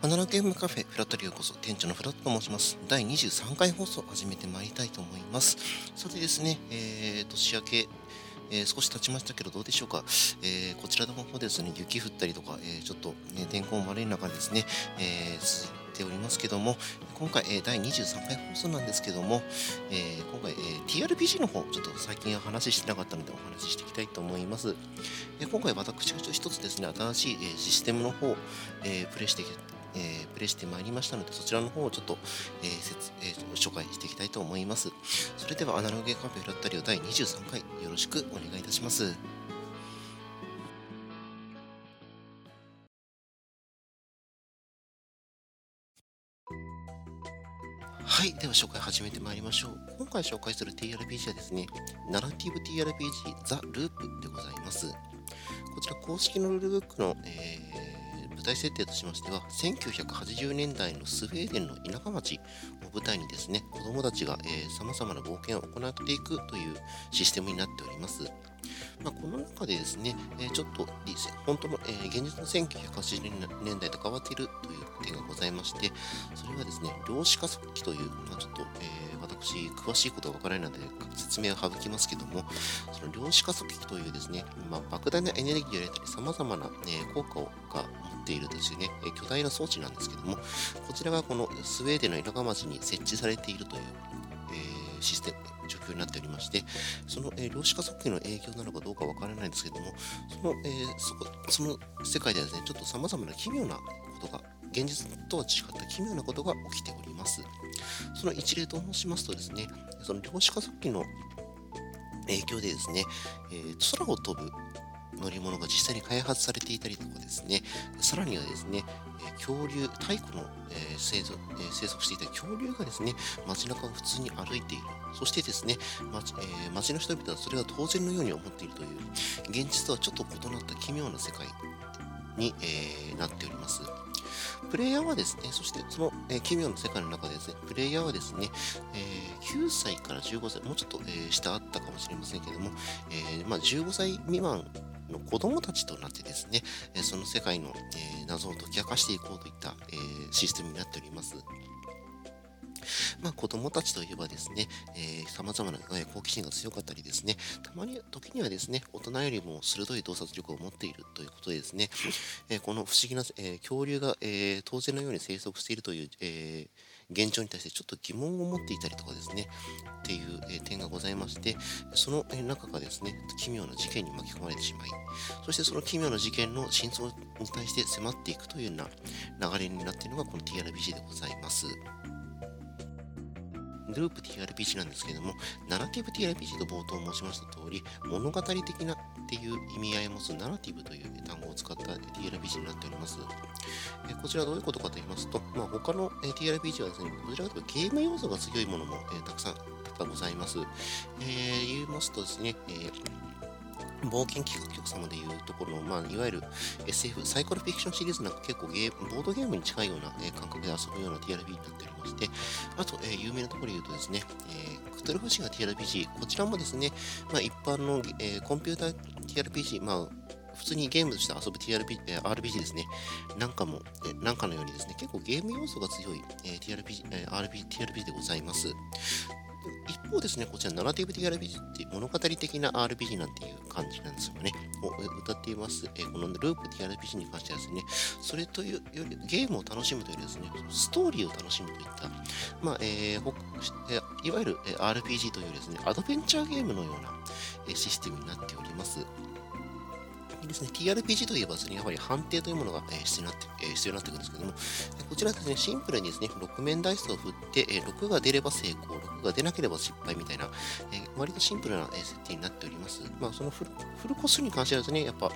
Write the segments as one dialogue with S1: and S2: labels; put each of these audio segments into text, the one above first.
S1: アナログゲームカフェフラットリようこそ店長のフラットと申します。第23回放送を始めてまいりたいと思います。さてですね、えー、年明けえー、少し経ちましたけどどうでしょうか、えー、こちらの方ですね雪降ったりとか、えー、ちょっと、ね、天候も悪い中ですね、え続いておりますけども今回、え第23回放送なんですけども、えー今回、え TRPG の方ちょっと最近は話してなかったのでお話ししていきたいと思います、え今回私が一つですね新しい、えシステムの方、えプレイしてえー、プレイしてまいりましたので、そちらの方をちょっと、えー説えー、紹介していきたいと思います。それでは、アナログゲーカフェフラッタリオ第23回、よろしくお願いいたします。はい。では紹介始めてまいりましょう。今回紹介する TRPG はですね、ナラティブ TRPG ザ・ループでございます。こちら公式のルールブックの、えー舞台設定としましては、1980年代のスウェーデンの田舎町を舞台にですね、子供たちが、えー、様々な冒険を行っていくというシステムになっております。まあ、この中でですね、えー、ちょっと本当の、えー、現実の1980年代と変わっているという点がございまして、それはですね、量子加速器という、まあ、ちょっと、えー、私、詳しいことはわからないので説明を省きますけども、その量子加速器というですね、まあ、莫大なエネルギーを入れたり、様々な、え効果がているですね、巨大な装置なんですけども、こちらがこのスウェーデンの田舎町に設置されているという、えー、システム、状況になっておりまして、その、えー、量子化速器の影響なのかどうかわからないんですけども、その,、えー、そこその世界ではですね、ちょっと様々な奇妙なことが、現実とは違った奇妙なことが起きております。その一例と申しますとですね、その量子加速器の影響でですね、えー、空を飛ぶ乗り物が実際に開発されていたりとかですね、さらにはですね、恐竜、太古の、えー、生息、生息していた恐竜がですね、街中を普通に歩いている。そしてですね、街,、えー、の人々はそれが当然のように思っているという、現実とはちょっと異なった奇妙な世界に、え、なっております。プレイヤーはですね、そしてその、え、奇妙な世界の中でですね、プレイヤーはですね、え、9歳から15歳、もうちょっと、えー、下あったかもしれませんけども、えまあ、15歳未満の子供たちとなってですね、その世界のえ謎を解き明かしていこうといったえシステムになっております。まあ、子供たちといえばですね、えー、様々な、え好奇心が強かったりですね、たまに、時にはですね、大人よりも鋭い洞察力を持っているということでですね、えこの不思議な、え恐竜が、え当然のように生息しているという、えー現状に対してちょっと疑問を持っていたりとかですね、っていう、点がございまして、その、中がですね、奇妙な事件に巻き込まれてしまい、そしてその奇妙な事件の真相に対して迫っていくというような流れになっているのがこの TRPG でございますグ。ループ TRPG なんですけども、ナラティブ TRPG と冒頭申しました通り、物語的なっていう意味合いを持つナラティブという単語を使った TRPG になっております。こちらはどういうことかと言いますと、まあ、他の TRPG はですね、どちらかというとゲーム要素が強いものも、えたくさんございます。えー、言いますとですね、えー冒険企画局様でいうところの、まあ、いわゆる SF、サイコロフィクションシリーズなんか結構ゲーボードゲームに近いような、えー、感覚で遊ぶような TRPG になっておりまして、あと、えー、有名なところで言うとですね、えー、クトゥルフシガ TRPG、こちらもですね、まあ、一般の、えー、コンピューター TRPG、まあ、普通にゲームとして遊ぶ TRP、えー、RPG ですね。なんかも、えー、なんかのようにですね、結構ゲーム要素が強い、えー、TRPG、えー、RP、TRP でございます。一方ですね、こちら、ナラティブ的 RPG っていう物語的な RPG なんていう感じなんですよね。を歌っています。えー、このループ TRPG に関してはですね、それというより、ゲームを楽しむというよりですね、ストーリーを楽しむといった、まあ、えー、いわゆる RPG というですね、アドベンチャーゲームのようなシステムになっております。ですね、TRPG といえばですね、やはり判定というものが、え必要になって、え必要になってくるんですけども、こちらですね、シンプルにですね、6面ダイスを振って、え6が出れば成功、6が出なければ失敗みたいな、え割とシンプルな、え設定になっております。まあ、そのフルフルコスに関してはですね、やっぱ、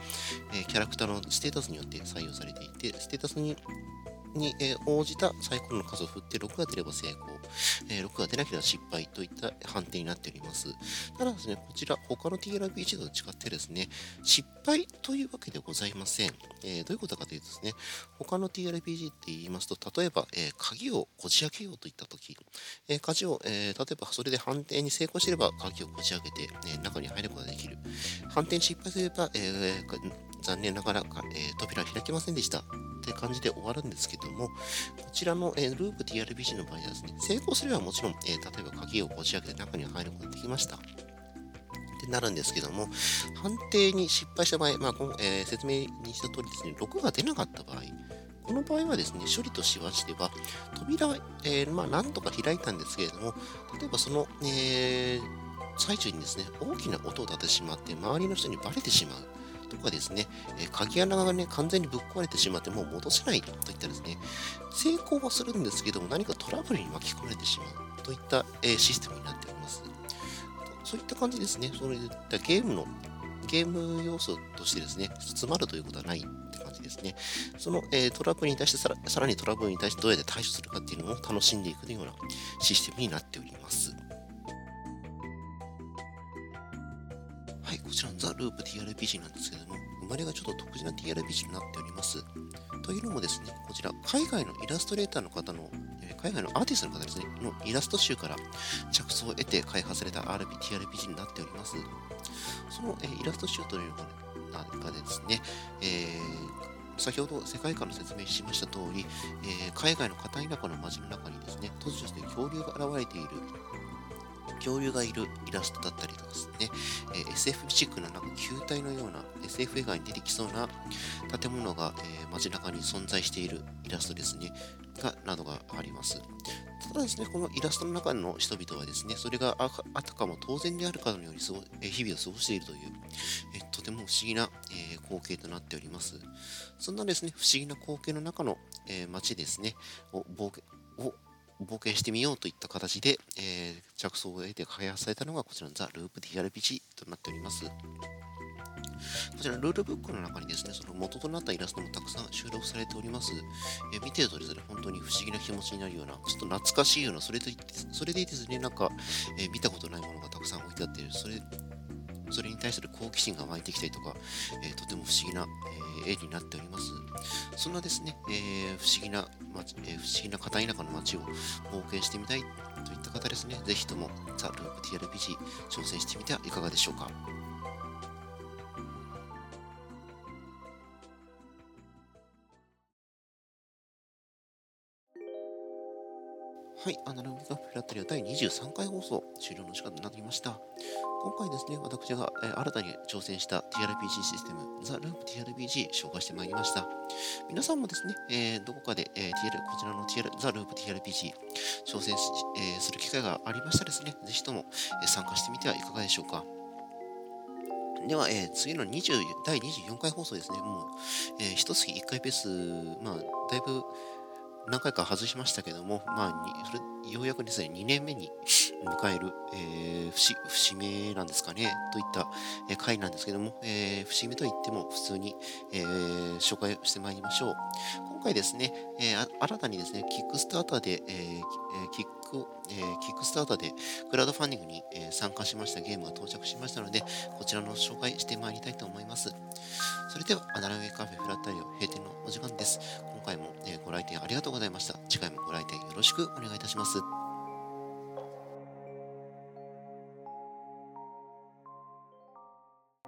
S1: えキャラクターのステータスによって採用されていて、ステータスにに、え応じたサイコロの数を振って6が出れば成功、え6が出なければ失敗といった判定になっております。ただですね、こちら他の TRPG と違ってですね、失敗というわけでございません。えー、どういうことかというとですね、他の TRPG って言いますと、例えば、えー、鍵をこじ開けようといったとき、えー、鍵を、え例えばそれで判定に成功していれば鍵をこじ開けて、え中に入ることができる。判定に失敗すれば、え残念ながら、え扉開きませんでした。って感じで終わるんですけども、こちらの、えー、ループ TRPG の場合はですね、成功すればもちろん、えー、例えば鍵をこじ開けて中に入ることができました。ってなるんですけども、判定に失敗した場合、まあこのえー、説明にした通りですね、6が出なかった場合、この場合はですね、処理としましては、扉は、えー、まあ、なんとか開いたんですけれども、例えばその、えー、最中にですね、大きな音を立ててしまって、周りの人にバレてしまう。とかですね、え、鍵穴がね、完全にぶっ壊れてしまってもう戻せないといったですね、成功はするんですけども、何かトラブルに巻き込まれてしまうといった、え、システムになっております。そういった感じですね、そういったゲームの、ゲーム要素としてですね、詰まるということはないって感じですね。その、え、トラブルに対してさら、さらにトラブルに対してどうやって対処するかっていうのを楽しんでいくようなシステムになっております。ループ TRPG なんですけども、生まれがちょっと特殊な TRPG になっております。というのもですね、こちら、海外のイラストレーターの方の、え海外のアーティストの方ですね、のイラスト集から着想を得て開発された RP、TRPG になっております。その、えイラスト集というのがでですね、えー、先ほど世界観の説明しました通り、えー、海外の片田舎の街の中にですね、突如して恐竜が現れている恐竜がいるイラストだったりとかですね、えー、SF チックななんか球体のような SF 映画に出てきそうな建物が、えー、街中に存在しているイラストですね、がなどがあります。ただですね、このイラストの中の人々はですね、それがあたかも当然であるかのように過ご、え、日々を過ごしているという、えー、とても不思議な、え、光景となっております。そんなですね、不思議な光景の中の、えー、街ですね、を冒険を冒険してみようといった形で、えー、着想を得て開発されたのがこちらのザ・ループ TRPG となっております。こちらルールブックの中にですね、その元となったイラストもたくさん収録されております。えー、見てるとですね、本当に不思議な気持ちになるような、ちょっと懐かしいような、それでそれでですね、なんか、えー、見たことないものがたくさん置いてあって、それそれに対する好奇心が湧いてきたりとか、えー、とても不思議な、えー、絵になっております。そんなですね、えー、不思議な、え不思議な片田舎の街を冒険してみたいといった方ですね、ぜひともザ・ループ TRPG 挑戦してみてはいかがでしょうか。はい、アナログカフェラットリア第23回放送終了の時間となってきました。今回ですね、私が、えー、新たに挑戦した TRPG システム、ザ・ループ TRPG 紹介してまいりました。皆さんもですね、えー、どこかで、えー、TR こちらの TR ザ・ループ TRPG 挑戦し、えする機会がありましたらですね、ぜひとも、え参加してみてはいかがでしょうか。では、え次の20第24回放送ですね、もう、えー、一月1回ペース、まあ、だいぶ何回か外しましたけども、まあ、それようやくですね、2年目に迎える、えー、節節目なんですかね、といった、え、回なんですけども、えー、節目といっても普通に、えー、紹介してまいりましょう。今回ですね、えー、新たにですね、キックスターターで、えー、キック、えー、キックスターターでクラウドファンディングに、えー、参加しましたゲームが到着しましたので、こちらの紹介してまいりたいと思います。それでは、アナログカフェフラッタリオ閉店のお時間です。今回も、え、ご来店ありがとうございました。次回もご来店よろしくお願いいたします。